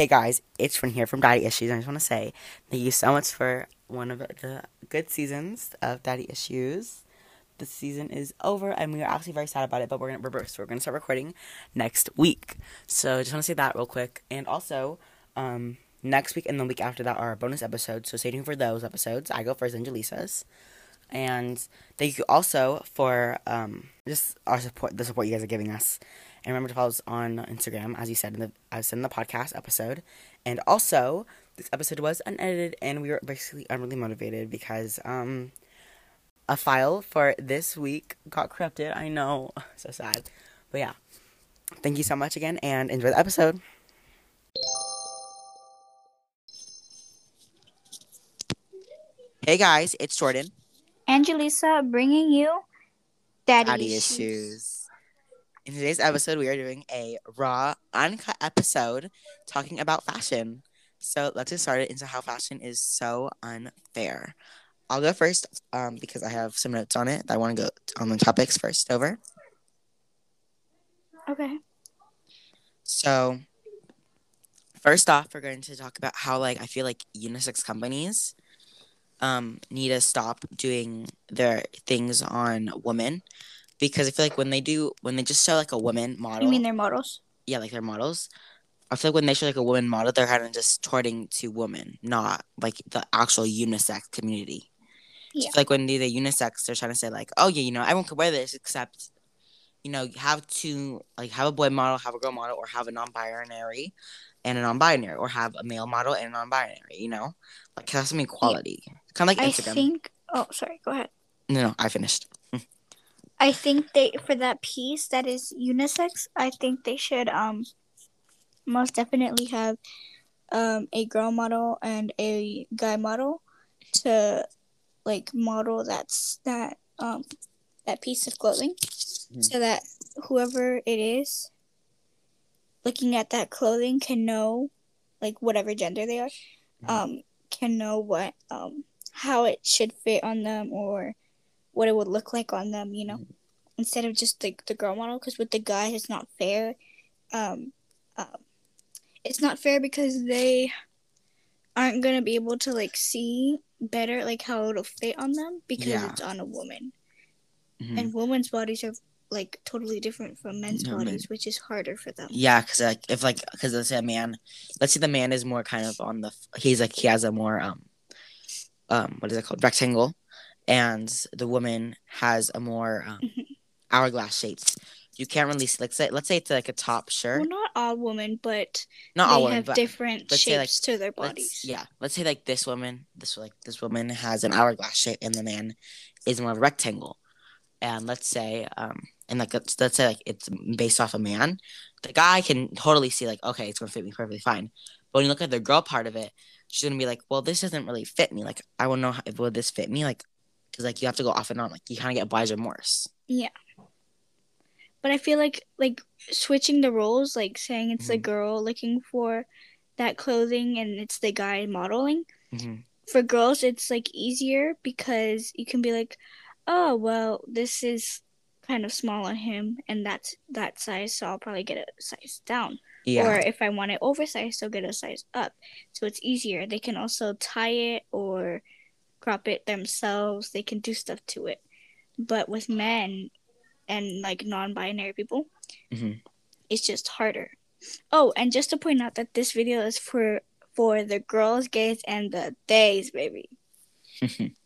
Hey guys, it's Fran here from Daddy Issues. I just want to say thank you so much for one of the good seasons of Daddy Issues. The season is over, and we are actually very sad about it. But we're gonna reverse. We're gonna start recording next week. So just want to say that real quick, and also, um, next week and the week after that are bonus episodes. So stay tuned for those episodes. I go first, and Jaleesa's. And thank you also for um, just our support, the support you guys are giving us. And remember to follow us on Instagram, as you said in the as said in the podcast episode. And also, this episode was unedited, and we were basically unreally motivated because um, a file for this week got corrupted. I know, so sad. But yeah, thank you so much again, and enjoy the episode. Hey guys, it's Jordan. Angelisa bringing you Daddy, Daddy issues. issues. In today's episode, we are doing a raw, uncut episode talking about fashion. So let's get started into how fashion is so unfair. I'll go first um, because I have some notes on it. I want to go on the topics first over. Okay. So, first off, we're going to talk about how, like, I feel like unisex companies um, need to stop doing their things on women because I feel like when they do, when they just show like a woman model, You mean their models? yeah, like their models. I feel like when they show like a woman model, they're kind of just torting to women, not like the actual unisex community. So Yeah. feel like when they do the unisex, they're trying to say like, oh yeah, you know, everyone can wear this except, you know, you have to like have a boy model, have a girl model, or have a non-binary and a non-binary, or have a male model and a non-binary. You know, like have some equality, kind of like I think. Oh, sorry. Go ahead. No, no, I finished. I think they for that piece that is unisex. I think they should um most definitely have um a girl model and a guy model to like model that's that um that piece of clothing Mhm. so that whoever it is looking at that clothing can know like whatever gender they are Mhm. um can know what um how it should fit on them or what it would look like on them you know Mhm. instead of just like the girl model because with the guys it's not fair um, um it's not fair because they aren't gonna be able to like see better like how it'll fit on them because Yeah. it's on a woman Mhm. and women's bodies are like totally different from men's No, bodies which is harder for them Yeah, because like if like because let's say a man, let's say the man is more kind of on the he's like he has a more um um what is it called rectangle, and the woman has a more um, Mhm. hourglass shapes. You can't really see, like say let's say it's like a top shirt, well not all women but not all women, have but different shapes say, like, to their let's- bodies yeah, let's say like this woman, this like this woman has an hourglass shape, and the man is more of a rectangle. And let's say um and like let's, let's say like it's based off a man, the guy can totally see like okay it's gonna fit me perfectly fine. But when you look at the girl part of it, she's gonna be like, well this doesn't really fit me. Like I want to know how, will this fit me like because like you have to go off and on like you kind of get buyer's remorse. Yeah. But I feel like like switching the roles, like saying it's the Mhm. girl looking for that clothing and it's the guy modeling. Mm-hmm. For girls, it's like easier because you can be like, oh well, this is kind of small on him, and that's that size, so I'll probably get a size down. Yeah. Or if I want it oversized, I'll get a size up. So it's easier. They can also tie it or crop it themselves. They can do stuff to it. But with men and like non-binary people, Mhm. it's just harder. Oh, and just to point out that this video is for for the girls, gays, and the days, baby.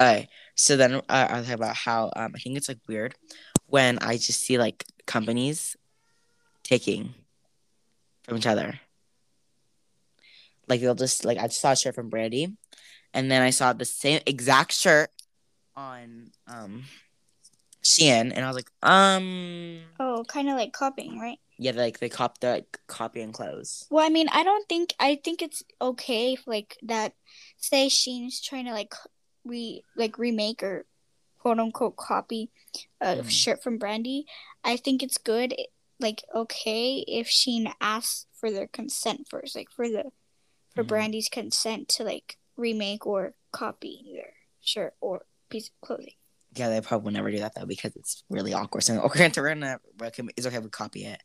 Alright, so then uh, I'll talk about how um, I think it's like weird when I just see like companies taking from each other. Like they'll just like I just saw a shirt from Brandy, and then I saw the same exact shirt on um Shein, and I was like, um, Oh, kind of like copying, right? yeah, like they cop the like, copying clothes. Well, I mean, I don't think I think it's okay if like that. Say Shein's trying to like re like remake or quote unquote copy a Mhm. shirt from Brandy. I think it's good, like okay, if Sheen asks for their consent first, like for the for Mhm. Brandy's consent to like remake or copy their shirt or piece of clothing. Yeah, they probably would never do that though because it's really awkward. So okay, we're gonna it's okay if we copy it.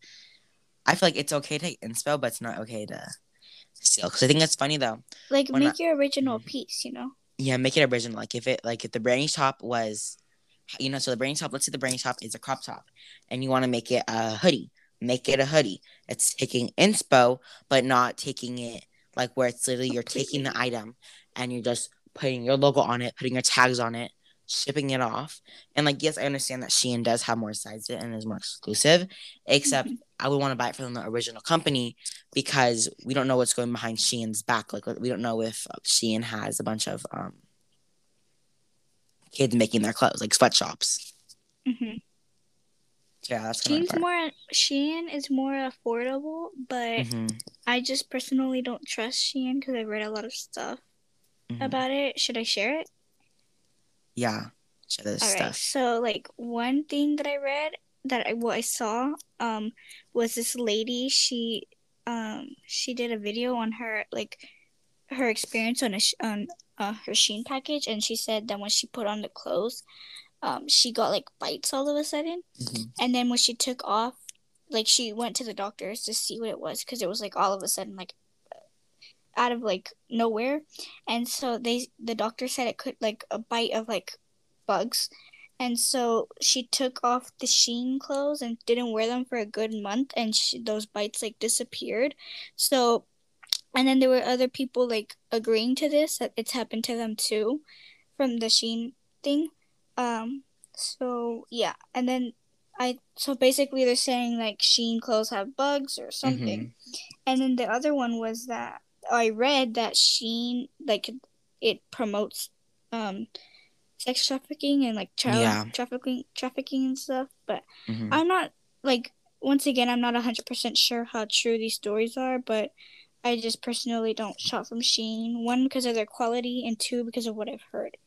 I feel like it's okay to inspo, but it's not okay to steal. Because I think that's funny though. Like When make your original Mhm. piece, you know. Yeah, make it original. Like if it like if the branding top was, you know, so the branding top. Let's say the branding top is a crop top, and you want to make it a hoodie. Make it a hoodie. It's taking inspo, but not taking it like where it's literally you're taking the item and you're just putting your logo on it, putting your tags on it, shipping it off. And like, yes, I understand that Shein does have more sizes and is more exclusive. Except Mhm. I would want to buy it from the original company because we don't know what's going behind Shein's back. Like we don't know if Shein has a bunch of um kids making their clothes, like sweatshops. hmm Yeah, that's of more Shein is more affordable, but hmm I just personally don't trust Shein because I've read a lot of stuff hmm about it. Should I share it? Yeah, share this All right. stuff. So like one thing that I read that I what I saw um was this lady she um she did a video on her like her experience on a on uh, her Shein package and she said that when she put on the clothes um she got like bites all of a sudden. Mhm. and then when she took off like she went to the doctors to see what it was because it was like all of a sudden like out of like nowhere. And so they the doctor said it could like a bite of like bugs. And so she took off the Shein clothes and didn't wear them for a good month and she, those bites like disappeared. So and then there were other people like agreeing to this that it's happened to them too from the Shein thing um so yeah and then i so basically they're saying like Shein clothes have bugs or something and then the other one was that I read that Shein like it promotes um sex trafficking and like child Yeah. trafficking trafficking and stuff. But Mhm. I'm not like once again I'm not hundred percent sure how true these stories are, but I just personally don't shop from Shein. One because of their quality, and two because of what I've heard.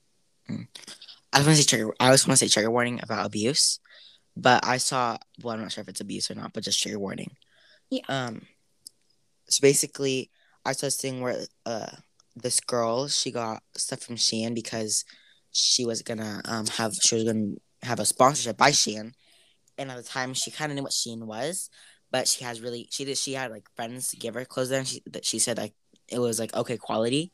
I was want to say trigger. I always want to say trigger warning about abuse, but I saw. Well, I'm not sure if it's abuse or not, but just trigger warning. Yeah. Um. So basically, I saw this thing where uh this girl she got stuff from Shein because she was gonna um have she was gonna have a sponsorship by Shein, and at the time she kind of knew what Shein was, but she has really she did she had like friends give her clothes there, and she that she said like it was like okay quality,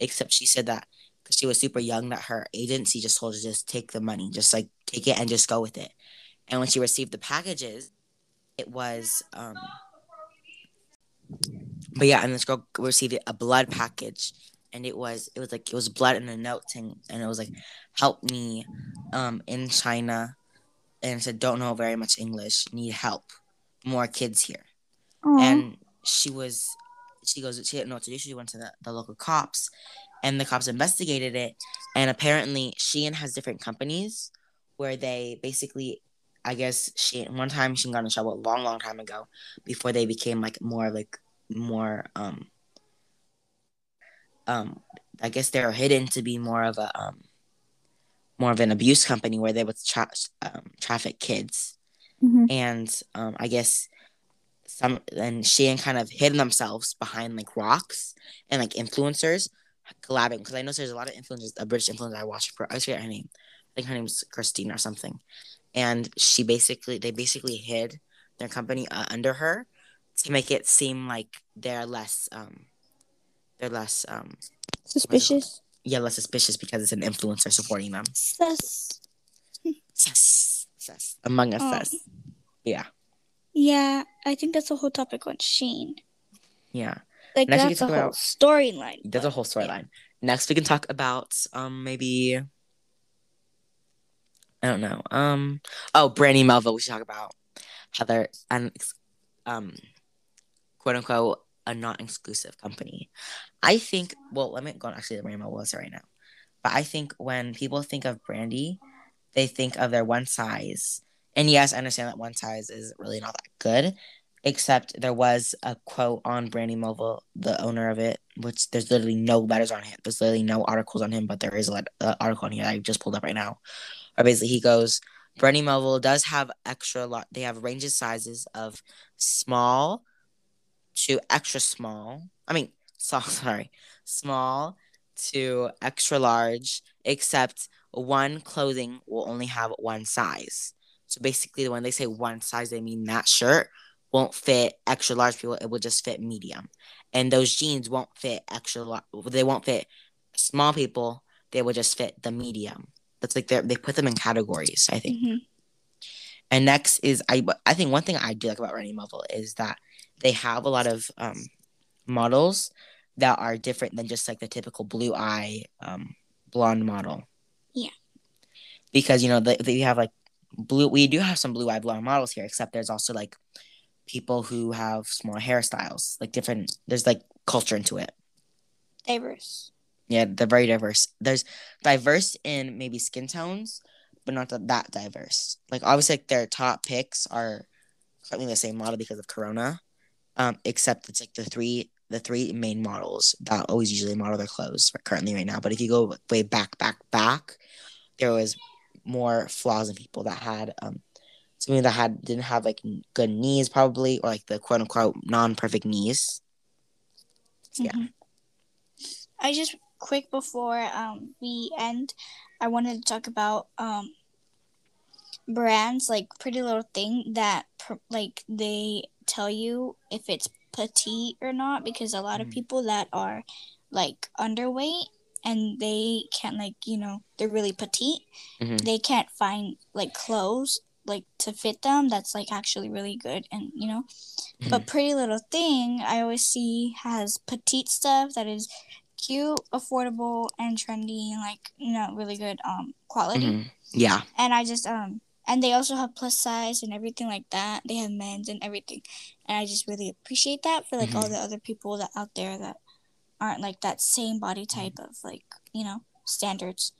except she said that because she was super young that her agency just told her just take the money, just like take it and just go with it. And when she received the packages, it was um but yeah, and this girl received a blood package and it was it was like it was blood in a note thing and it was like help me um in China and said don't know very much English, need help. More kids here and she was she goes she didn't know what to do she went to the, the local cops and the cops investigated it and apparently shein has different companies where they basically i guess she one time she got in trouble a long long time ago before they became like more like more um um i guess they're hidden to be more of a um more of an abuse company where they would tra- um, traffic kids Mhm. and um i guess some and Shein kind of hid themselves behind like rocks and like influencers collabing because I know there's a lot of influencers, a British influencer I watch for I forget her name. I think her name's Christine or something. And she basically they basically hid their company uh, under her to make it seem like they're less um they're less um Suspicious. yeah less suspicious because it's an influencer supporting them. Sus. Sus, sus. Among us Oh. sus. Yeah. Yeah, I think that's a whole topic on Shein. Yeah. Like Next that's a whole about- storyline. That's a whole storyline. Next, we can talk about um maybe I don't know. Um oh, Brandy Melville. We should talk about Heather they're an ex- um quote unquote a not exclusive company. I think. Well, let me go on. Actually, the Brandy Melville is right now. But I think when people think of Brandy, they think of their one size. And yes, I understand that one size is really not that good. Except there was a quote on Brandy Melville, the owner of it, which there's literally no letters on him. There's literally no articles on him, but there is a let- uh, article on here I just pulled up right now. Or basically, he goes, Brandy Melville does have extra lot. They have ranges sizes of small to extra small. I mean, so, sorry, small to extra large, except one clothing will only have one size. So basically, the when they say one size, they mean that shirt won't fit extra large people. It will just fit medium, and those jeans won't fit extra. large. They won't fit small people. They will just fit the medium. That's like they they put them in categories. I think. Mhm. And next is I I think one thing I do like about Brandy Melville is that they have a lot of um, models that are different than just like the typical blue eye um, blonde model. Yeah. Because you know they, they have like blue. We do have some blue eye blonde models here, except there's also like people who have small hairstyles, like different. There's like culture into it. Diverse. Yeah, they're very diverse. There's diverse in maybe skin tones, but not that, that diverse. Like obviously, like, their top picks are currently the same model because of Corona, um, except it's like the three the three main models that always usually model their clothes currently right now. But if you go way back, back, back, there was more flaws in people that had um something that had didn't have like good knees probably or like the quote unquote non perfect knees. Yeah. Mhm. I just quick before um we end, I wanted to talk about um brands like Pretty Little Thing that pr- like they tell you if it's petite or not because a lot of Mhm. people that are like underweight and they can't like you know they're really petite Mhm. they can't find like clothes like to fit them that's like actually really good and you know. But pretty little thing i always see has petite stuff that is cute affordable and trendy and like you know really good um quality. Mhm. Yeah. and i just um and they also have plus size and everything like that. They have men's and everything. And i just really appreciate that for like all Mhm. the other people that out there that aren't like that same body type of like you know standards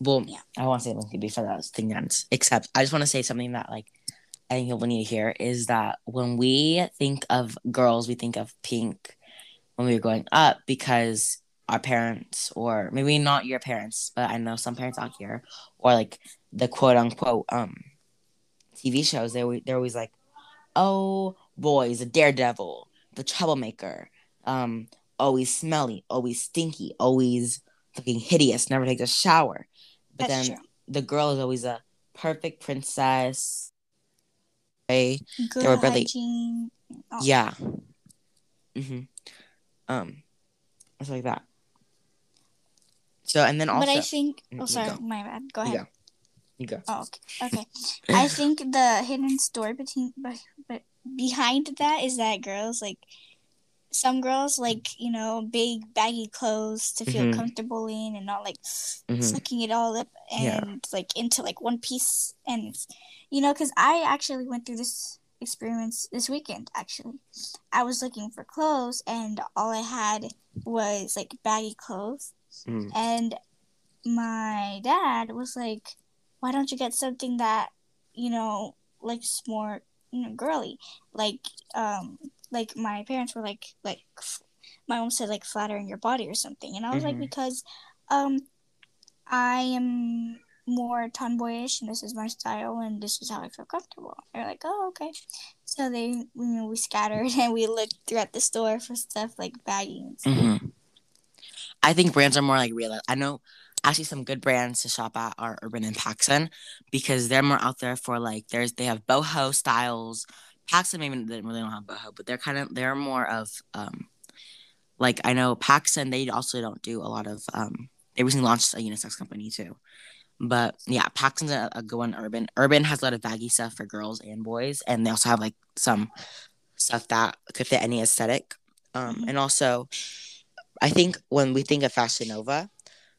Well, Yeah. I want to say something before that thing ends. Except, I just want to say something that like I think people need to hear is that when we think of girls, we think of pink when we were growing up because our parents, or maybe not your parents, but I know some parents out here, or like the quote unquote um TV shows, they they're always like, oh boys, a daredevil, the troublemaker, um, always smelly, always stinky, always looking hideous, never takes a shower. But that's then true the girl is always a perfect princess. Right? good were really- hygiene all Yeah. hmm Um, it's like that. So and then also but I think. Mm, Oh, sorry, my bad. Go ahead. go. you go. Oh, okay. Okay. I think the hidden story between, but, but behind that is that girls like some girls like you know big baggy clothes to feel Mhm. comfortable in and not like Mhm. sucking it all up and Yeah. like into like one piece and you know because I actually went through this experience this weekend actually I was looking for clothes and all I had was like baggy clothes Mhm. and my dad was like, "Why don't you get something that you know looks more you know girly?" Like, um, like my parents were like, like f- my mom said like flattering your body or something, and I was like, Mhm. because, um, I am more tomboyish and this is my style and this is how I feel comfortable. They're like, oh okay. So they, you know, we scattered and we looked throughout the store for stuff like baggies. and stuff. hmm I think brands are more like real. I know actually some good brands to shop at are Urban and PacSun because they're more out there for like there's they have boho styles. PacSun maybe they really don't have boho, but they're kind of they're more of um like I know PacSun they also don't do a lot of um they recently launched a unisex company too. But yeah, PacSun's a, a good one. Urban Urban has a lot of baggy stuff for girls and boys, and they also have like some stuff that could fit any aesthetic. Um, Mhm. and also, I think when we think of Fashion Nova,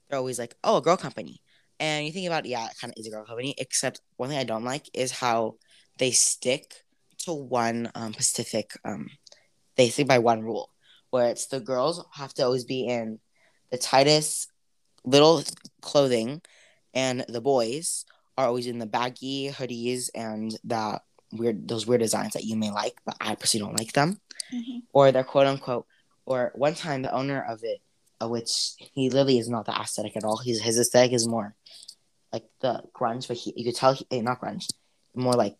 they're always like, "Oh, a girl company," and you think about yeah, it kind of is a girl company. Except one thing I don't like is how they stick to one um, specific. Um, they stick by one rule, where it's the girls have to always be in the tightest little clothing, and the boys are always in the baggy hoodies and that weird those weird designs that you may like, but I personally don't like them Mhm. or they're quote unquote. Or one time, the owner of it, uh, which he literally is not the aesthetic at all. His his aesthetic is more like the grunge, but he you could tell he eh, not grunge, more like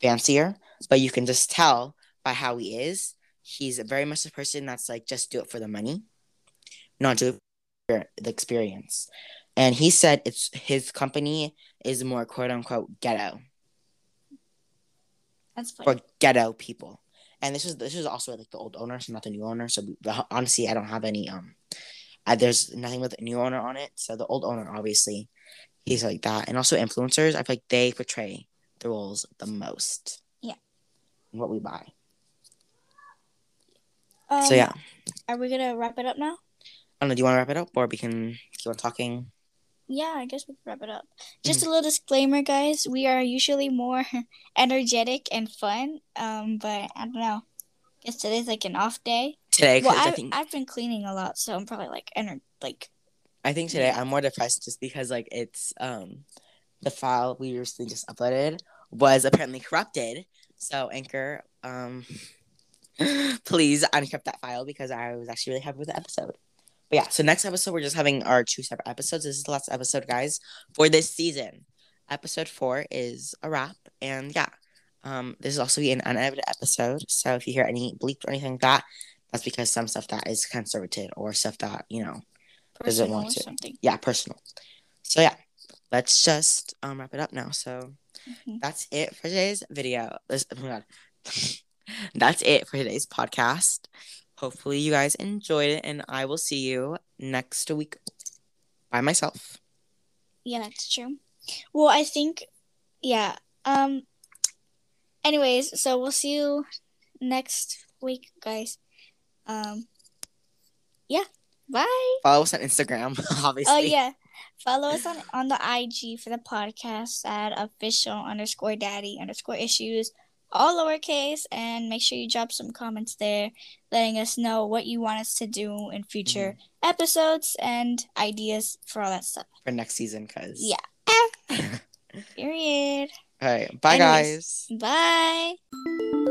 fancier. But you can just tell by how he is. He's very much a person that's like just do it for the money, not do it for the experience. And he said it's his company is more quote unquote ghetto. That's fine. for ghetto people. And this is this is also like the old owner, so not the new owner. So the, honestly, I don't have any um. I, there's nothing with the new owner on it. So the old owner, obviously, he's like that. And also influencers, I feel like they portray the roles the most. What we buy. Um, so yeah, Are we gonna wrap it up now? I don't know. Do you want to wrap it up, or we can keep on talking? Yeah, I guess we can wrap it up. Just a little disclaimer, guys. We are usually more energetic and fun. Um, but I don't know. Guess today's like an off day. Today, Well, I I, think I've been cleaning a lot, so I'm probably like ener- like I think today Yeah. I'm more depressed just because like it's um the file we recently just uploaded was apparently corrupted. So Anchor, um please unencrypt that file because I was actually really happy with the episode. But yeah, so next episode we're just having our two separate episodes. This is the last episode, guys, for this season. Episode four is a wrap, and yeah, um, this is also be an unedited episode. So if you hear any bleep or anything like that, that's because some stuff that is conservative or stuff that you know Doesn't want to. something. yeah, personal. So yeah, let's just um wrap it up now. So Mhm. that's it for today's video. This, oh my god, that's it for today's podcast. Hopefully you guys enjoyed it, and I will see you next week by myself. Yeah, that's true. Well, I think, yeah. Um. Anyways, so we'll see you next week, guys. Um. Yeah. Bye. Follow us on Instagram, obviously. Oh yeah. Follow us on on the IG for the podcast at official underscore daddy underscore issues, all lowercase, and make sure you drop some comments there, letting us know what you want us to do in future mm-hmm. episodes and ideas for all that stuff. for next season, cause Yeah. Period. All right, bye Anyways. guys. Bye.